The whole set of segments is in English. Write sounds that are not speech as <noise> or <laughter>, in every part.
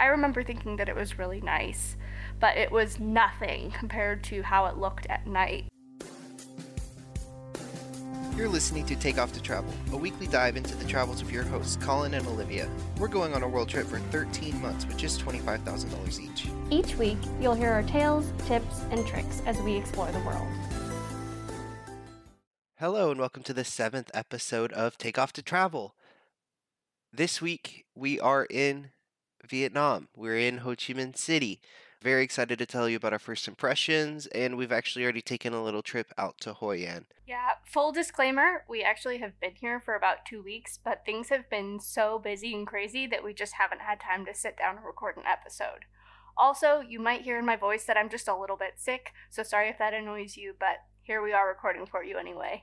I remember thinking that it was really nice, but it was nothing <laughs> compared to how it looked at night. You're listening to Takeoff to Travel, a weekly dive into the travels of your hosts, Collin and Olivia. We're going on a world trip for 13 months with just $25,000 each. Each week, you'll hear our tales, tips, and tricks as we explore the world. Hello, and welcome to the seventh episode of Takeoff to Travel. This week, we are in Vietnam. We're in Ho Chi Minh City. Very excited to tell you about our first impressions, and we've actually already taken a little trip out to Hoi An. Yeah, full disclaimer, we actually have been here for about two weeks, but things have been so busy and crazy that we just haven't had time to sit down and record an episode. Also, you might hear in my voice that I'm just a little bit sick, so sorry if that annoys you, but here we are recording for you anyway.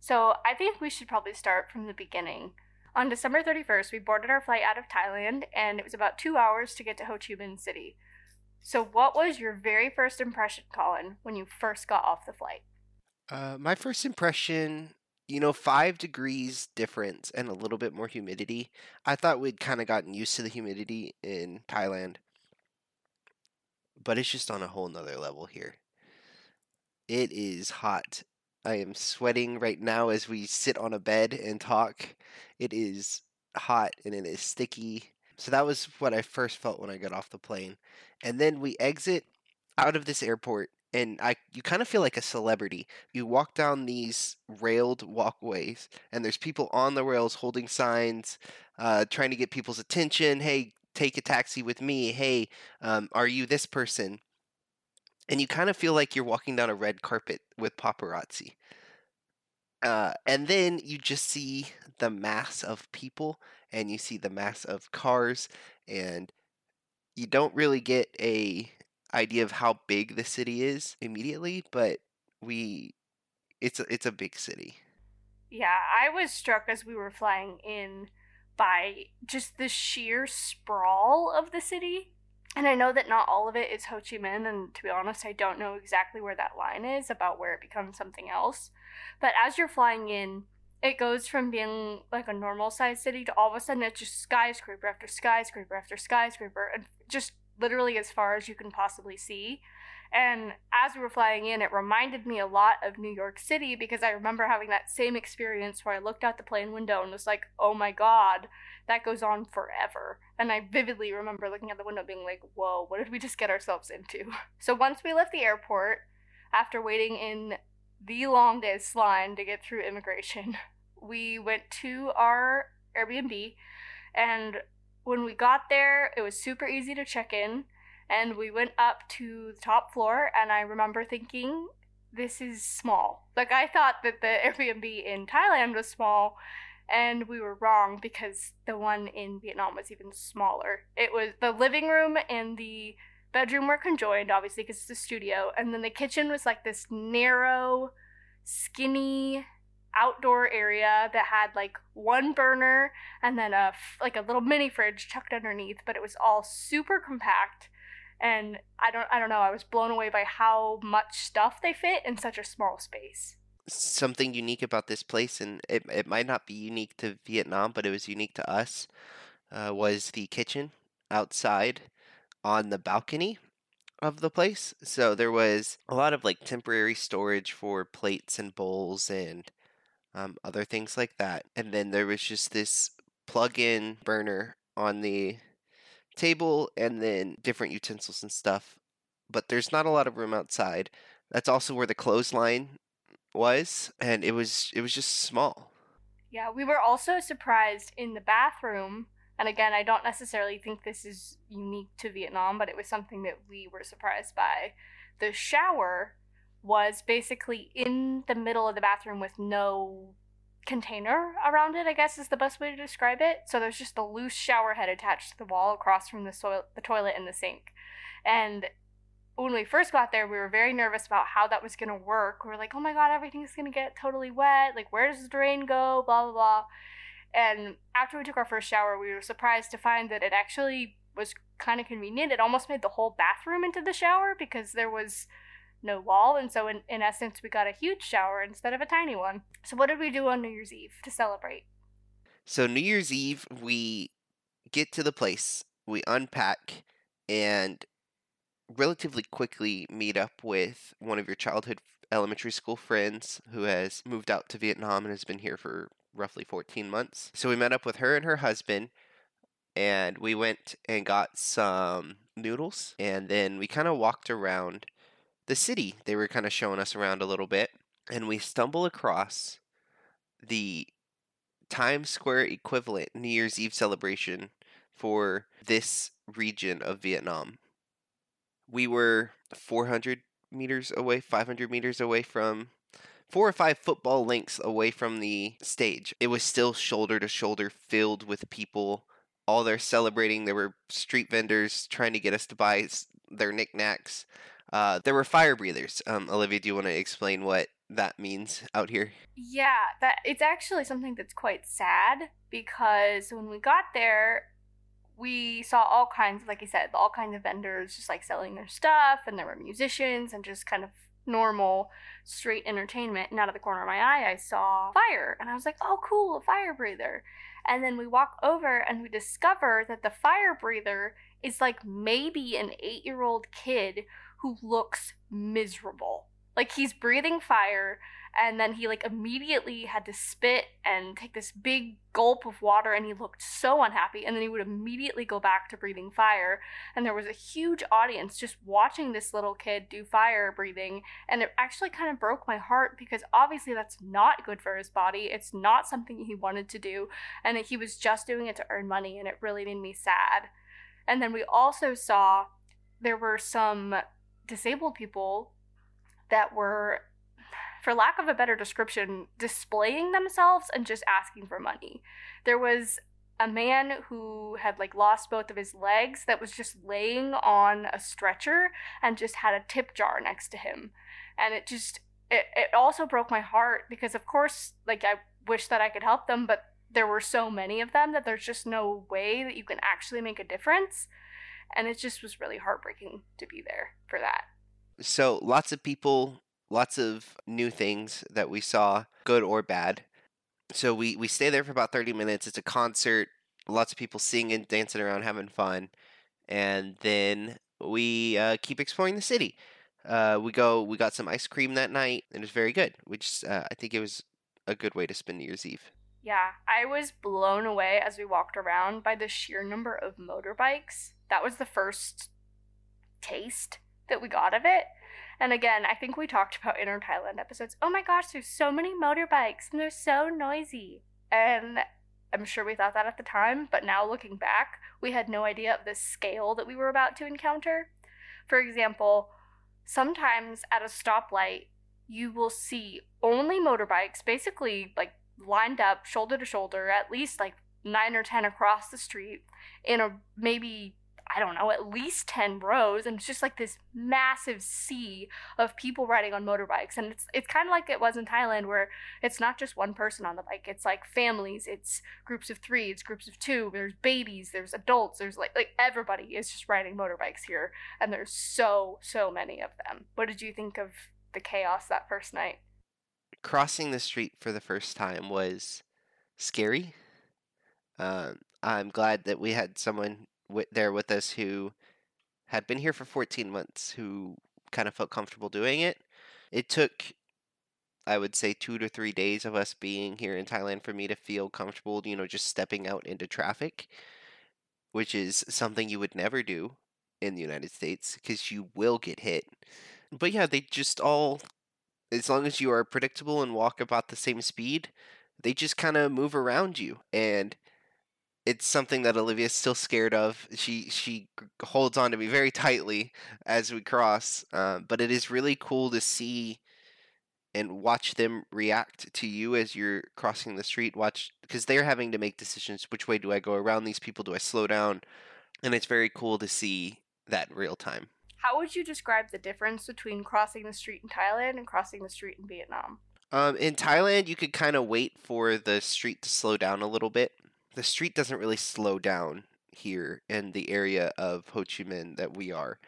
So, I think we should probably start from the beginning. On December 31st, we boarded our flight out of Thailand, and it was about two hours to get to Ho Chi Minh City. So, what was your very first impression, Collin, when you first got off the flight? Uh, my first impression, you know, five degrees difference and a little bit more humidity. I thought we'd kind of gotten used to the humidity in Thailand, but it's just on a whole nother level here. It is hot. I am sweating right now as we sit on a bed and talk. It is hot and it is sticky. So that was what I first felt when I got off the plane. And then we exit out of this airport and I you kind of feel like a celebrity. You walk down these railed walkways and there's people on the rails holding signs uh, trying to get people's attention. Hey, take a taxi with me. Hey, um, are you this person? And you kind of feel like you're walking down a red carpet with paparazzi. Uh, and then you just see the mass of people and you see the mass of cars and you don't really get a idea of how big the city is immediately but we it's a, it's a big city yeah i was struck as we were flying in by just the sheer sprawl of the city and i know that not all of it is ho chi minh and to be honest i don't know exactly where that line is about where it becomes something else but as you're flying in it goes from being like a normal sized city to all of a sudden it's just skyscraper after skyscraper after skyscraper and just literally as far as you can possibly see. And as we were flying in, it reminded me a lot of New York City because I remember having that same experience where I looked out the plane window and was like, oh my god, that goes on forever. And I vividly remember looking at the window being like, whoa, what did we just get ourselves into? <laughs> So once we left the airport, after waiting in the longest line to get through immigration, <laughs> we went to our Airbnb, and when we got there, it was super easy to check in, and we went up to the top floor, and I remember thinking, this is small. Like, I thought that the <laughs> Airbnb in Thailand was small, and we were wrong because the one in Vietnam was even smaller. It was the living room and the bedroom were conjoined, obviously, because it's a studio, and then the kitchen was like this narrow, skinny outdoor area that had like one burner and then a like a little mini fridge tucked underneath but it was all super compact and i don't i don't know i was blown away by how much stuff they fit in such a small space something unique about this place and it, it might not be unique to vietnam but it was unique to us uh, was the kitchen outside on the balcony of the place so there was a lot of like temporary storage for plates and bowls and um, other things like that. And then there was just this plug-in burner on the table and then different utensils and stuff. But there's not a lot of room outside. That's also where the clothesline was, and it was it was just small. Yeah, we were also surprised in the bathroom. And again, I don't necessarily think this is unique to Vietnam, but it was something that we were surprised by. The shower was basically in the middle of the bathroom with no container around it, I guess is the best way to describe it. So there's just a loose shower head attached to the wall across from the, soil, the toilet and the sink. And when we first got there, we were very nervous about how that was going to work. We were like, oh my God, everything's going to get totally wet. Like, where does the drain go? Blah, blah, blah. And after we took our first shower, we were surprised to find that it actually was kind of convenient. It almost made the whole bathroom into the shower because there was no wall, and so in, in essence, we got a huge shower instead of a tiny one. So, what did we do on New Year's Eve to celebrate? So, New Year's Eve, we get to the place we unpack and relatively quickly meet up with one of your childhood elementary school friends who has moved out to Vietnam and has been here for roughly 14 months. So we met up with her and her husband and we went and got some noodles and then we kind of walked around the city. They were kind of showing us around a little bit and we stumble across the Times Square equivalent New Year's Eve celebration for this region of Vietnam. We were 400 meters away, 500 meters away from four or five football lengths away from the stage. It was still shoulder to shoulder filled with people. All there celebrating. There were street vendors trying to get us to buy their knickknacks. Uh, there were fire breathers. Um, Olivia, do you want to explain what that means out here? Yeah, that it's actually something that's quite sad because when we got there, we saw all kinds, like I said, all kinds of vendors just like selling their stuff, and there were musicians and just kind of normal street entertainment. And out of the corner of my eye, I saw fire, and I was like, "Oh, cool, a fire breather!" And then we walk over and we discover that the fire breather is like maybe an eight-year-old kid who looks miserable. Like he's breathing fire and then he like immediately had to spit and take this big gulp of water and he looked so unhappy and then he would immediately go back to breathing fire. And there was a huge audience just watching this little kid do fire breathing and it actually kind of broke my heart because obviously that's not good for his body. It's not something he wanted to do and he was just doing it to earn money and it really made me sad. And then we also saw there were some disabled people that were for lack of a better description, displaying themselves and just asking for money. There was a man who had like lost both of his legs that was just laying on a stretcher and just had a tip jar next to him. And it just it, it also broke my heart because of course like I wish that I could help them, but there were so many of them that there's just no way that you can actually make a difference. And it just was really heartbreaking to be there for that. So lots of people lots of new things that we saw, good or bad. So we we stay there for about 30 minutes. It's a concert, lots of people singing, dancing around, having fun, and then we uh, keep exploring the city. Uh, we go. We got some ice cream that night, and it was very good. Which uh, I think it was a good way to spend New Year's Eve. Yeah, I was blown away as we walked around by the sheer number of motorbikes. That was the first taste that we got of it. And again, I think we talked about in our Thailand episodes. Oh my gosh, there's so many motorbikes and they're so noisy. And I'm sure we thought that at the time, but now looking back, we had no idea of the scale that we were about to encounter. For example, sometimes at a stoplight, you will see only motorbikes, basically like lined up shoulder to shoulder, at least like nine or ten across the street in a maybe I don't know, at least 10 rows and it's just like this massive sea of people riding on motorbikes and it's it's kind of like it was in Thailand where it's not just one person on the bike, it's like families, it's groups of 3, it's groups of 2, there's babies, there's adults, there's like like everybody is just riding motorbikes here and there's so so many of them. What did you think of the chaos that first night? Crossing the street for the first time was scary. Um, I'm glad that we had someone w- there with us who had been here for 14 months who kind of felt comfortable doing it. It took, I would say, two to three days of us being here in Thailand for me to feel comfortable, you know, just stepping out into traffic, which is something you would never do in the United States because you will get hit. But yeah, they just all, as long as you are predictable and walk about the same speed, they just kind of move around you. And it's something that Olivia's still scared of. She she holds on to me very tightly as we cross, uh, but it is really cool to see and watch them react to you as you're crossing the street. Watch because they're having to make decisions. Which way do I go around these people? Do I slow down? And it's very cool to see that real time. How would you describe the difference between crossing the street in Thailand and crossing the street in Vietnam? Um, in Thailand, you could kind of wait for the street to slow down a little bit the street doesn't really slow down here in the area of Ho Chi Minh that we are.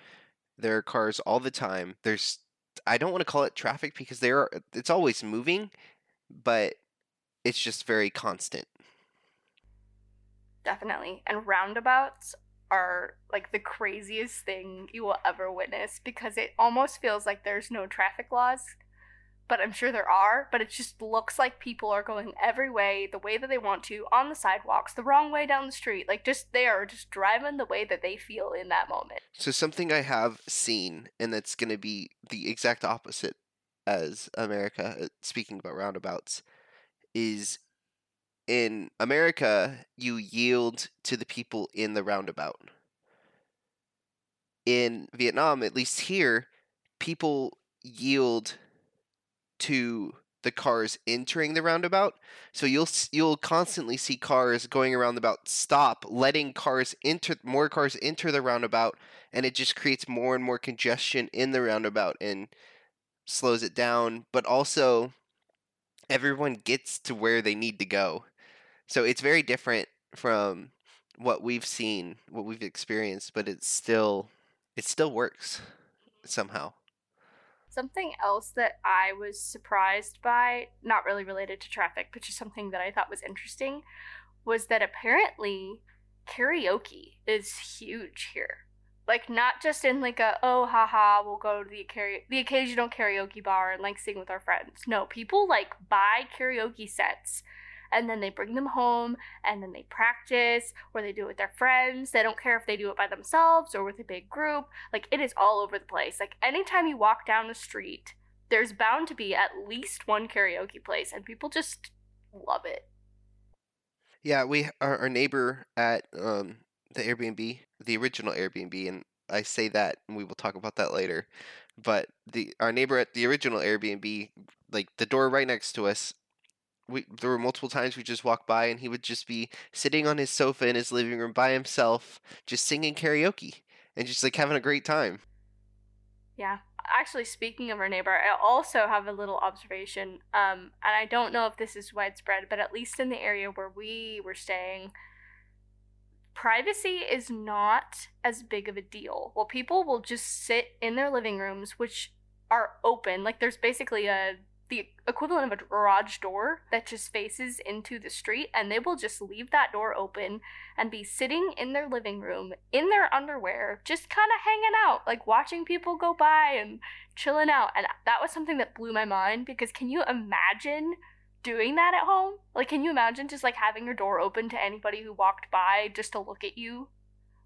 There are cars all the time. There's I don't want to call it traffic because there are it's always moving, but it's just very constant. Definitely. And roundabouts are like the craziest thing you will ever witness because it almost feels like there's no traffic laws but I'm sure there are, but it just looks like people are going every way, the way that they want to, on the sidewalks, the wrong way down the street. Like, just they are just driving the way that they feel in that moment. So, something I have seen, and that's going to be the exact opposite as America, uh, speaking about roundabouts, is in America, you yield to the people in the roundabout. In Vietnam, at least here, people yield to the cars entering the roundabout. So you'll you'll constantly see cars going around the about stop, letting cars enter more cars enter the roundabout and it just creates more and more congestion in the roundabout and slows it down, but also everyone gets to where they need to go. So it's very different from what we've seen, what we've experienced, but it's still it still works somehow. Something else that I was surprised by, not really related to traffic, but just something that I thought was interesting, was that apparently karaoke is huge here. Like not just in like a oh haha we'll go to the karaoke the occasional karaoke bar and like sing with our friends. No, people like buy karaoke sets and then they bring them home and then they practice or they do it with their friends. They don't care if they do it by themselves or with a big group. Like it is all over the place. Like anytime you walk down the street, there's bound to be at least one karaoke place and people just love it. Yeah, we our, our neighbor at um the Airbnb, the original Airbnb and I say that and we will talk about that later. But the our neighbor at the original Airbnb, like the door right next to us we there were multiple times we just walked by and he would just be sitting on his sofa in his living room by himself, just singing karaoke and just like having a great time. Yeah. Actually, speaking of our neighbor, I also have a little observation. Um, and I don't know if this is widespread, but at least in the area where we were staying, privacy is not as big of a deal. Well, people will just sit in their living rooms, which are open. Like there's basically a the equivalent of a garage door that just faces into the street and they will just leave that door open and be sitting in their living room in their underwear just kind of hanging out like watching people go by and chilling out. And that was something that blew my mind because can you imagine doing that at home? Like can you imagine just like having your door open to anybody who walked by just to look at you?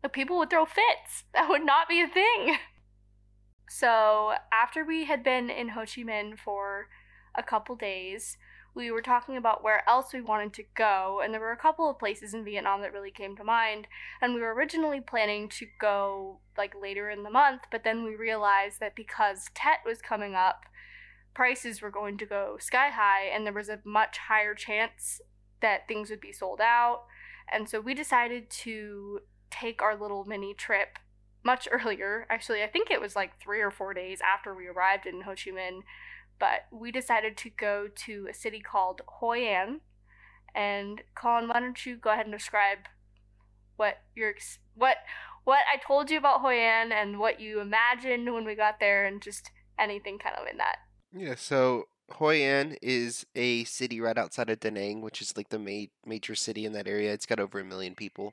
Like people would throw fits. <laughs> That would not be a thing. So after we had been in ho chi minh for a couple days. We were talking about where else we wanted to go, and there were a couple of places in Vietnam that really came to mind. And we were originally planning to go like later in the month, but then we realized that because Tet was coming up, prices were going to go sky high, and there was a much higher chance that things would be sold out. And so we decided to take our little mini trip much <laughs> earlier. Actually, I think it was like three or four days after we arrived in Ho Chi Minh but we decided to go to a city called Hoi An. And Collin, why don't you go ahead and describe what your what what I told you about Hoi An and what you imagined when we got there, and just anything kind of in that. Yeah. So Hoi An is a city right outside of Da Nang, which is like the ma- major city in that area. It's got over a million people.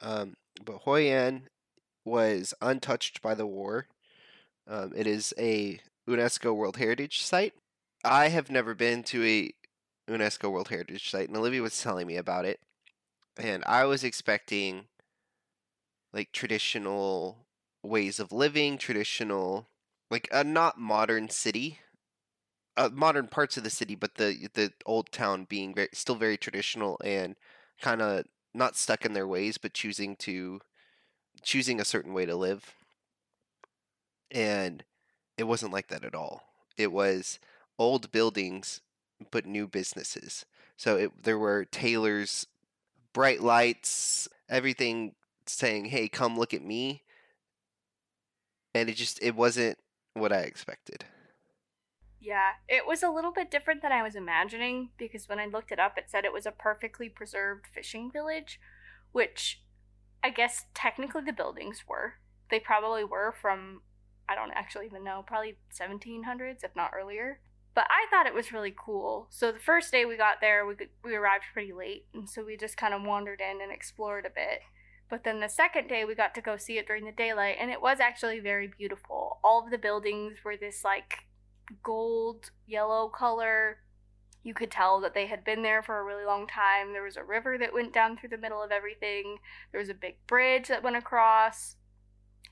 Um, but Hoi An was untouched by the war. Um, it is a UNESCO World Heritage Site. I have never been to a UNESCO World Heritage Site, and Olivia was telling me about it. And I was expecting like traditional ways of living, traditional like a not modern city, uh, modern parts of the city, but the the old town being very, still very traditional and kind of not stuck in their ways, but choosing to choosing a certain way to live. And it wasn't like that at all. It was old buildings but new businesses. So it, there were tailors, bright lights, everything saying, "Hey, come look at me." And it just it wasn't what I expected. Yeah, it was a little bit different than I was imagining because when I looked it up, it said it was a perfectly preserved fishing village, which I guess technically the buildings were. They probably were from I don't actually even know, probably 1700s, if not earlier. But I thought it was really cool. So the first day we got there, we we arrived pretty late, and so we just kind of wandered in and explored a bit. But then the second day, we got to go see it during the daylight, and it was actually very beautiful. All of the buildings were this like gold yellow color. You could tell that they had been there for a really long time. There was a river that went down through the middle of everything, there was a big bridge that went across.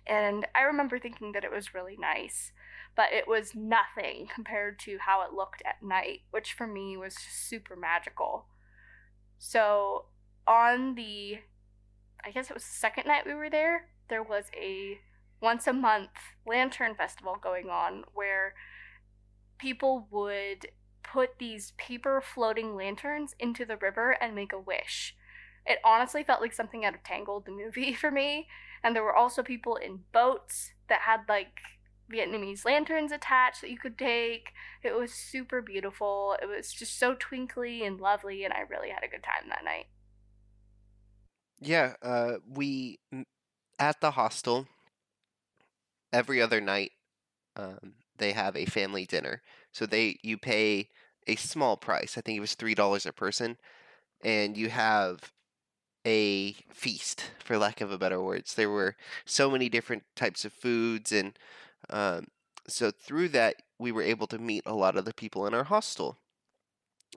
And I remember thinking that it was really nice, but it was nothing compared to how it looked at night, which for me was super magical. So, on the, I guess it was the second night we were there, there was a once a month lantern festival going on where people would put these paper floating lanterns into the river and make a wish. It honestly felt like something out of Tangled, the movie, <laughs> for me. And there were also people in boats that had like Vietnamese lanterns attached that you could take. It was super beautiful. It was just so twinkly and lovely, and I really had a good time that night. Yeah, uh, we at the hostel every other night. Um, they have a family dinner, so they you pay a small price. I think it was three dollars a person, and you have a feast, for lack of a better words. There were so many different types of foods, and um, so through that, we were able to meet a lot of the people in our hostel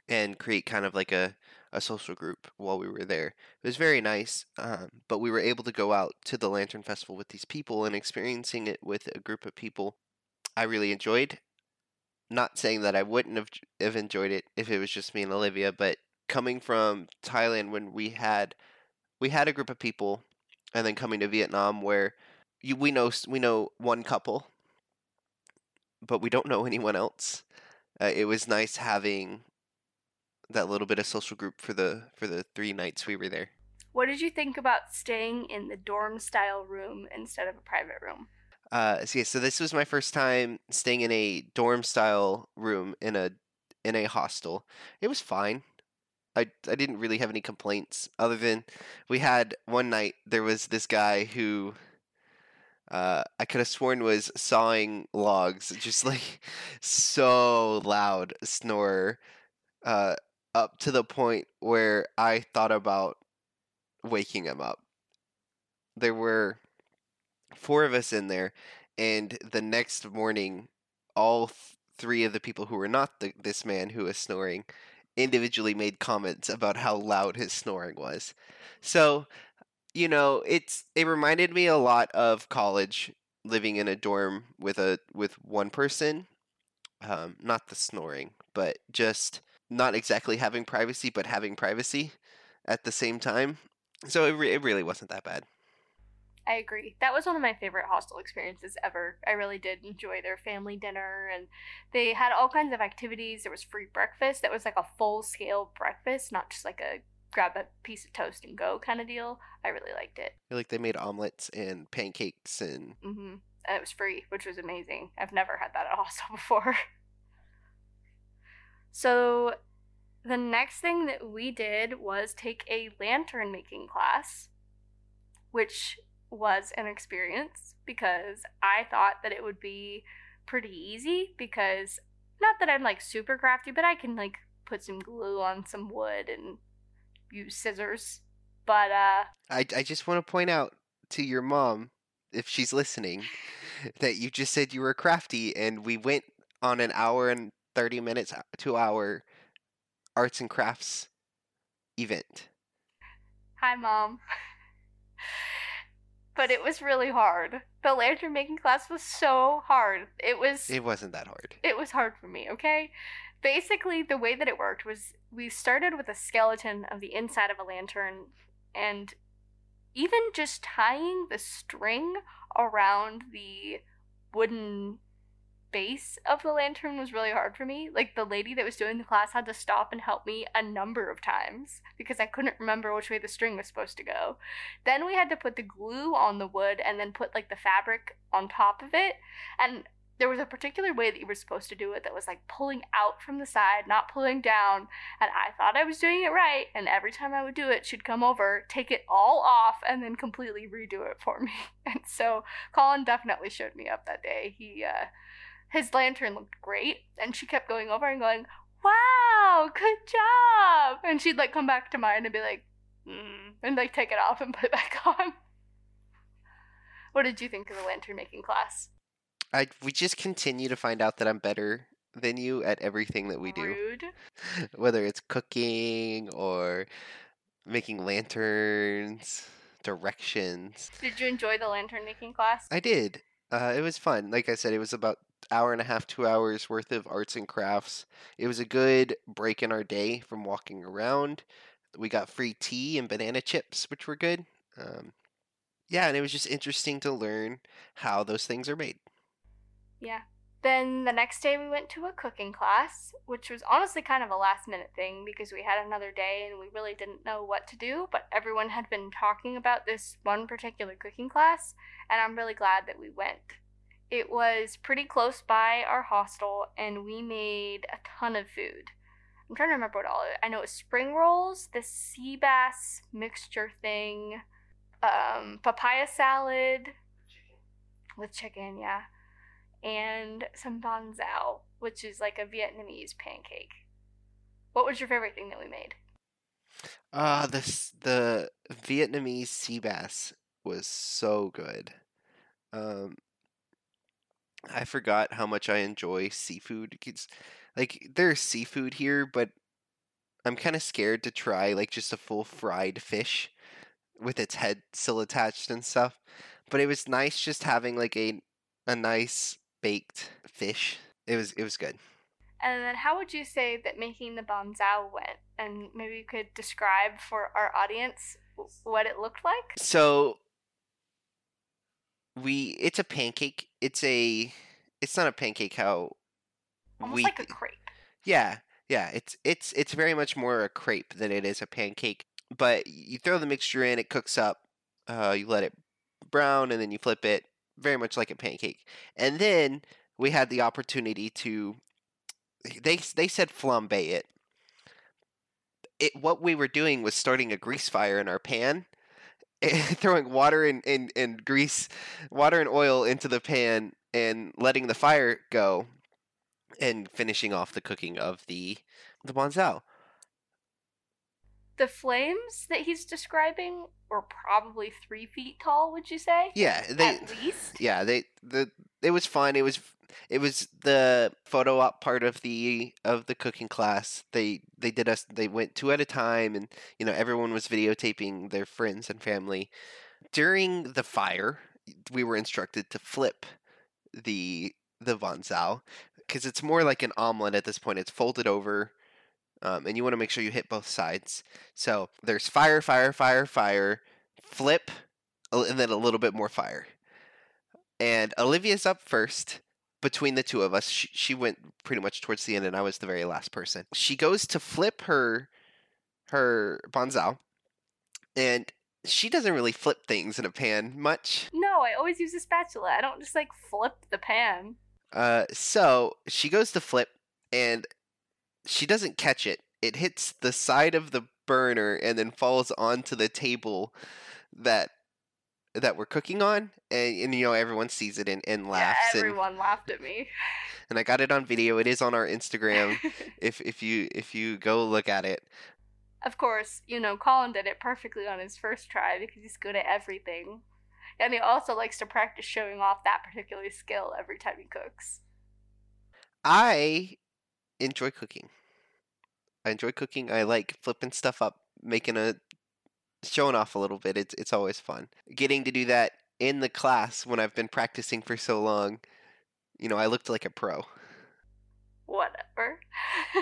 and create kind of like a, a social group while we were there. It was very nice, um, but we were able to go out to the Lantern Festival with these people and experiencing it with a group of people I really enjoyed. Not saying that I wouldn't have, have enjoyed it if it was just me and Olivia, but coming from Thailand when we had we had a group of people, and then coming to Vietnam where you, we know we know one couple, but we don't know <laughs> anyone else. Uh, it was nice having that little bit of social group for the for the three nights we were there. What did you think about staying in the dorm style room instead of a private room? Uh, so yeah, so this was my first time staying in a dorm style room in a in a hostel. It was fine. I I didn't really have any complaints other than we had one night there was this guy who uh, I could have sworn was sawing logs, <laughs> just like so loud snorer, uh, up to the point where I thought about waking him up. There were four of us in there, and the next morning, all th- three of the people who were not the, this man who was snoring individually made comments about how loud his snoring was. So, you know, it's it reminded me a lot of college living in a dorm with a with one person. Um, not the snoring, but just not exactly having privacy, but having privacy at the same time. So it, re- it really wasn't that bad. I agree. That was one of my favorite hostel experiences ever. I really did enjoy their family dinner and they had all kinds of activities. There was free breakfast that was like a full scale breakfast, not just like a grab a piece of toast and go kind of deal. I really liked it. like they made omelets and pancakes and hmm And it was free, which was amazing. I've never had that at a hostel <laughs> before. so the next thing that we did was take a lantern making class, which was an experience because I thought that it would be pretty easy because not that I'm like super crafty, but I can like put some glue on some wood and use scissors. But uh I I just want to point out to your mom if she's listening <laughs> that you just said you were crafty and we went on an hour and 30 minutes to hour arts and crafts event. hi mom. <laughs> but it was really hard. The lantern making class was so hard. It was It wasn't that hard. it was hard for me, okay? Basically, the way that it worked was we started with a skeleton of the inside of a lantern, and even just tying the string around the wooden base of the lantern was really hard for me. Like, the lady that was doing the class had to stop and help me a number of times because I couldn't remember which way the string was supposed to go. Then we had to put the glue on the wood and then put, like, the fabric on top of it. And there was a particular way that you were supposed to do it that was like pulling out from the side, not pulling down. And I thought I was doing it right. And every time I would do it, she'd come over, take it all off, and then completely redo it for me. <laughs> And so Collin definitely showed me up that day. He, uh, his lantern looked great. And she kept going over and going, wow, good job. And she'd like come back to mine and be like, mm, and like take it off and <laughs> put it back on. What did you think of the lantern making class? I we just continue to find out that I'm better than you at everything that we do. Rude. <laughs> Whether it's cooking or making lanterns, directions. Did you enjoy the lantern making class? I did. Uh, it was fun. Like I said, it was about hour and a half, two hours worth of arts and crafts. It was a good break in our day from walking around. We got free tea and banana chips, which were good. Um, yeah, and it was just interesting to learn how those things are made. Yeah. Then the next day we went to a cooking class, which was honestly kind of a last minute thing because we had another day and we really didn't know what to do, but everyone had been talking about this one particular cooking class, and I'm really glad that we went. It was pretty close by our hostel and we made a ton of food. I'm trying to remember what all of it. I know it was spring rolls, the sea bass mixture thing, um, papaya salad with chicken, yeah and some bánh xèo, which is like a Vietnamese pancake. What was your favorite thing that we made? Ah, uh, this the Vietnamese sea bass was so good. Um, I forgot how much I enjoy seafood. It's, like there's seafood here, but I'm kind of scared to try like just a full fried fish with its head still attached and stuff. But it was nice just having like a a nice baked fish. It was it was good. And then how would you say that making the xèo went? And maybe you could describe for our audience what it looked like? So we it's a pancake. It's a it's not a pancake how almost we, like a crepe. Yeah. Yeah, it's it's it's very much more a crepe than it is a pancake. But you throw the mixture in, it cooks up. Uh, you let it brown, and then you flip it, very much like a pancake. And then we had the opportunity to they they said flambe it. It what we were doing was starting a grease fire in our pan, <laughs> throwing water and, and, and grease, water and oil into the pan and letting the fire go and finishing off the cooking of the the xèo the flames that he's describing were probably three feet tall. Would you say? Yeah, they at least. Yeah, they the it was fun. It was it was the photo op part of the of the cooking class. They they did us. They went two at a time, and you know everyone was videotaping their friends and family. During the fire, we were instructed to flip the the xèo because it's more like an omelet at this point. It's folded over um, and you want to make sure you hit both sides. So there's fire, fire, fire, fire, flip, and then a little bit more fire. And Olivia's up first between the two of us. She, she went pretty much towards the end, and I was the very last person. She goes to flip her her xèo, and she doesn't really flip things in a pan much. No, I always use a spatula. I don't just like flip the pan. Uh, so she goes to flip, and she doesn't catch it. It hits the side of the burner and then falls onto the table that that we're cooking on and, and you know everyone sees it and, and laughs yeah, everyone and, laughed at me. And i got it on video. It is on our instagram. <laughs> If if you if you go look at it. Of course you know collin did it perfectly on his first try because he's good at everything. And he also likes to practice showing off that particular skill every time he cooks. I enjoy cooking. I enjoy cooking. I like flipping stuff up, making a showing off a little bit. It's it's always fun. Getting to do that in the class when I've been practicing for so long, you know, I looked like a pro. Whatever.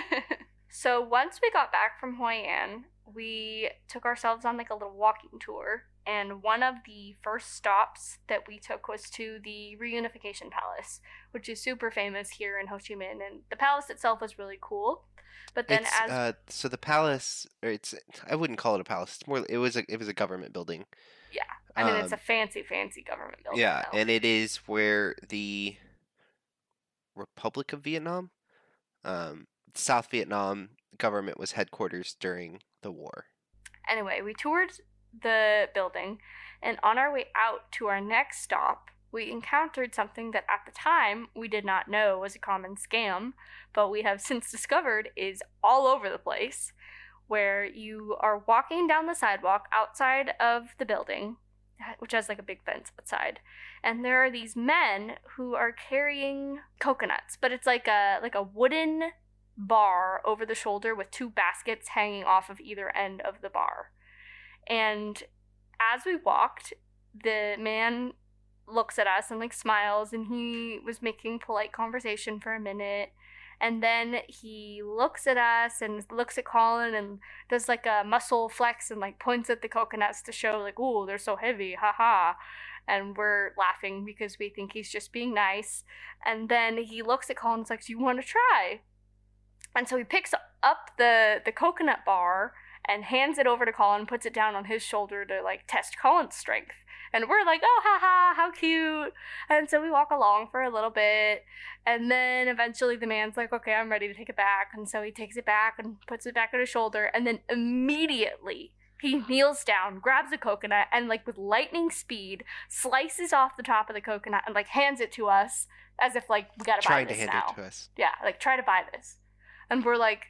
<laughs> so once we got back from Hoi An, we took ourselves on like a little walking tour and one of the first stops that we took was to the Reunification Palace, which is super famous here in Ho Chi Minh, and the palace itself was really cool. But then, it's, as uh, so the palace, it's I wouldn't call it a palace. It's more it was a it was a government building. Yeah, I mean um, it's a fancy, fancy government building. Yeah, though. and it is where the Republic of Vietnam, um, South Vietnam government was headquarters during the war. Anyway, we toured the building, and on our way out to our next stop, we encountered something that at the time we did not know was a common scam, but we have <laughs> since discovered is all over the place. where you are walking down the sidewalk outside of the building, which has like a big fence outside, and there are these men who are carrying coconuts, but it's like a like a wooden bar over the shoulder with two baskets hanging off of either end of the bar. And as we walked, the man looks at us and like smiles and he was making polite conversation for a minute and then he looks at us and looks at Collin and does like a muscle flex and like points at the coconuts to show like, "Oh, they're so heavy, haha." And we're laughing because we think he's just being nice. And then he looks at Collin and like, "Do you want to try?" And so he picks up the the coconut bar and hands it over to Collin, puts it down on his shoulder to like test Collin's strength. And we're like, oh, haha, how cute. And so we walk along for a little bit. And then eventually the man's like, okay, I'm ready to take it back. And so he takes it back and puts it back on his shoulder. And then immediately he kneels down, grabs a coconut, and like with lightning speed, slices off the top of the coconut and like hands it to us as if like we gotta Trying buy this to hand now. it to us. Yeah, like try to buy this. And we're like,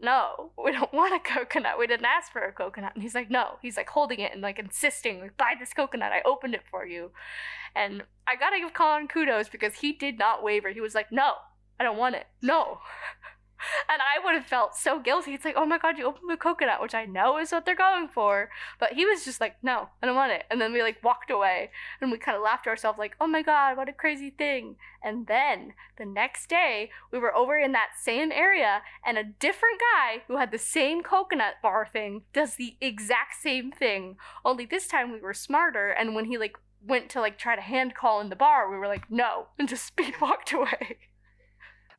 no, <laughs> we don't want a coconut. We didn't ask for a coconut. And he's like, no. He's like holding it and like insisting, like, buy this coconut. I opened it for you. And I gotta give Colin kudos because he did not waver. He was like, no, I don't want it. No. <laughs> And I would have felt so guilty. It's like, oh my god, you opened the coconut, which I know is what they're going for. But he was just like, no, I don't want it. And then we like walked away and we kind of laughed to ourselves, like, oh my god, what a crazy thing. And then the next day, we were over in that same area and a different guy who had the same coconut bar thing does the exact same thing. Only this time we were smarter. And when he like went to like try to hand Collin the bar, we were like, no, and just <laughs> speed walked away.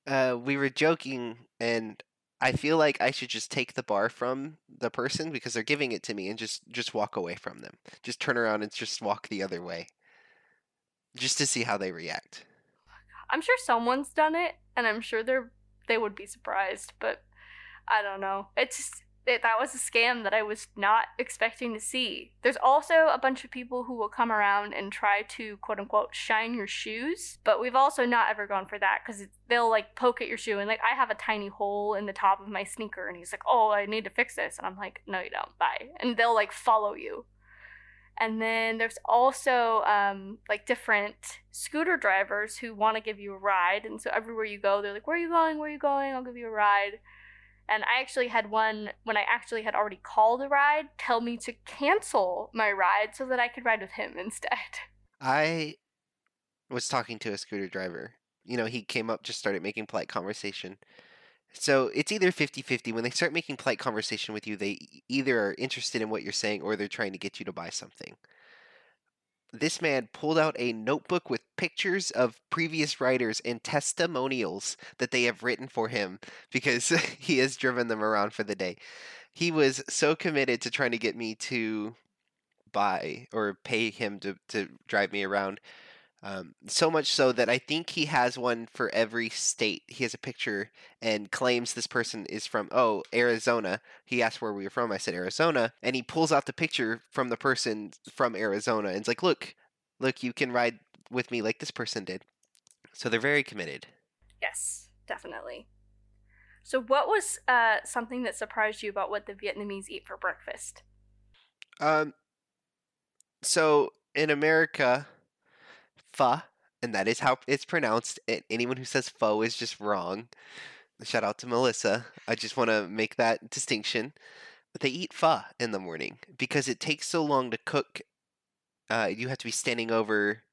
Uh, we were joking, and I feel like I should just take the bar from the person because they're giving it to me, and just just walk away from them. Just turn around and just walk the other way, just to see how they react. I'm sure someone's done it, and I'm sure they're they would be surprised, but I don't know. It's just, it, that was a scam that I was not expecting to see. There's also a bunch of people who will come around and try to quote unquote shine your shoes, but we've also not ever gone for that because they'll like poke at your shoe and like I have a tiny hole in the top of my sneaker, and he's like, "Oh, I need to fix this," and I'm like, "No, you don't. Bye," and they'll like follow you. And then there's also um, like different scooter drivers who want to give you a ride. And so everywhere you go, they're like, Where are you going? Where are you going? I'll give you a ride. And I actually had one when I actually had already called a ride tell me to cancel my ride so that I could ride with him <laughs> instead. I was talking to a scooter driver. You know, he came up, just started making polite conversation. So it's either 50 50. When they start making polite conversation with you, they either are interested in what you're saying or they're trying to get you to buy something. This man pulled out a notebook with pictures of previous riders and testimonials that they have written for him because <laughs> he has driven them around for the day. He was so committed to trying to get me to buy or pay him to, to drive me around. Um, so much so that I think he has one for every state. He has a picture and claims this person is from, oh, Arizona. He asked where we were from. I said Arizona. And he pulls out the picture from the person from Arizona and it's like, look, look, you can ride with me like this person did. So they're very committed. Yes, definitely. So, what was uh, something that surprised you about what the Vietnamese eat for breakfast? Um, so in America, pho, and that is how it's pronounced. And anyone who says pho is just wrong. Shout out to Melissa. I just want to make that distinction. They eat pho in the morning because it takes so long to cook. Uh, you have to be standing over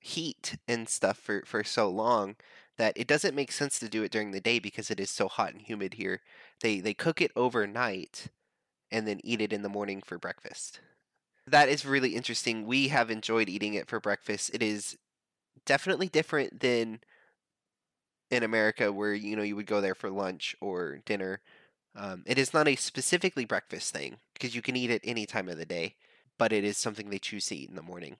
heat and stuff for, for so long that it doesn't make sense to do it during the day because it is so hot and humid here. They they cook it overnight and then eat it in the morning for breakfast. That is really interesting. We have enjoyed eating it for breakfast. It is definitely different than in America where you know you would go there for lunch or dinner. Um, it is not a specifically breakfast thing because you can eat it any time of the day, but it is something they choose to eat in the morning.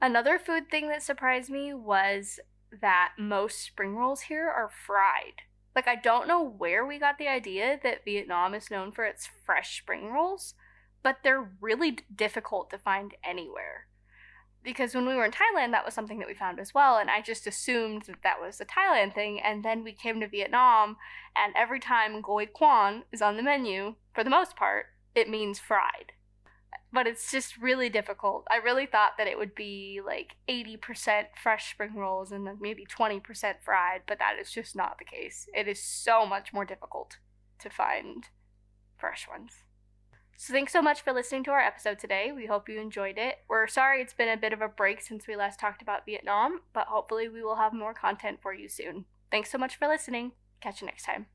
Another food thing that surprised me was that most spring rolls here are fried. Like, I don't know where we got the idea that Vietnam is known for its fresh spring rolls, but they're really difficult to find anywhere. because when we were in Thailand, that was something that we found as well. And I just assumed that that was a Thailand thing. And then we came to Vietnam, and every time goi cuon is on the menu, for the most part, it means fried. But it's just really difficult. I really thought that it would be like 80% fresh spring rolls and then maybe 20% fried, but that is just not the case. It is so much more difficult to find fresh ones. So thanks so much for listening to our episode today. We hope you enjoyed it. We're sorry it's been a bit of a break since we last talked about Vietnam, but hopefully we will have more content for you soon. Thanks so much for listening. Catch you next time.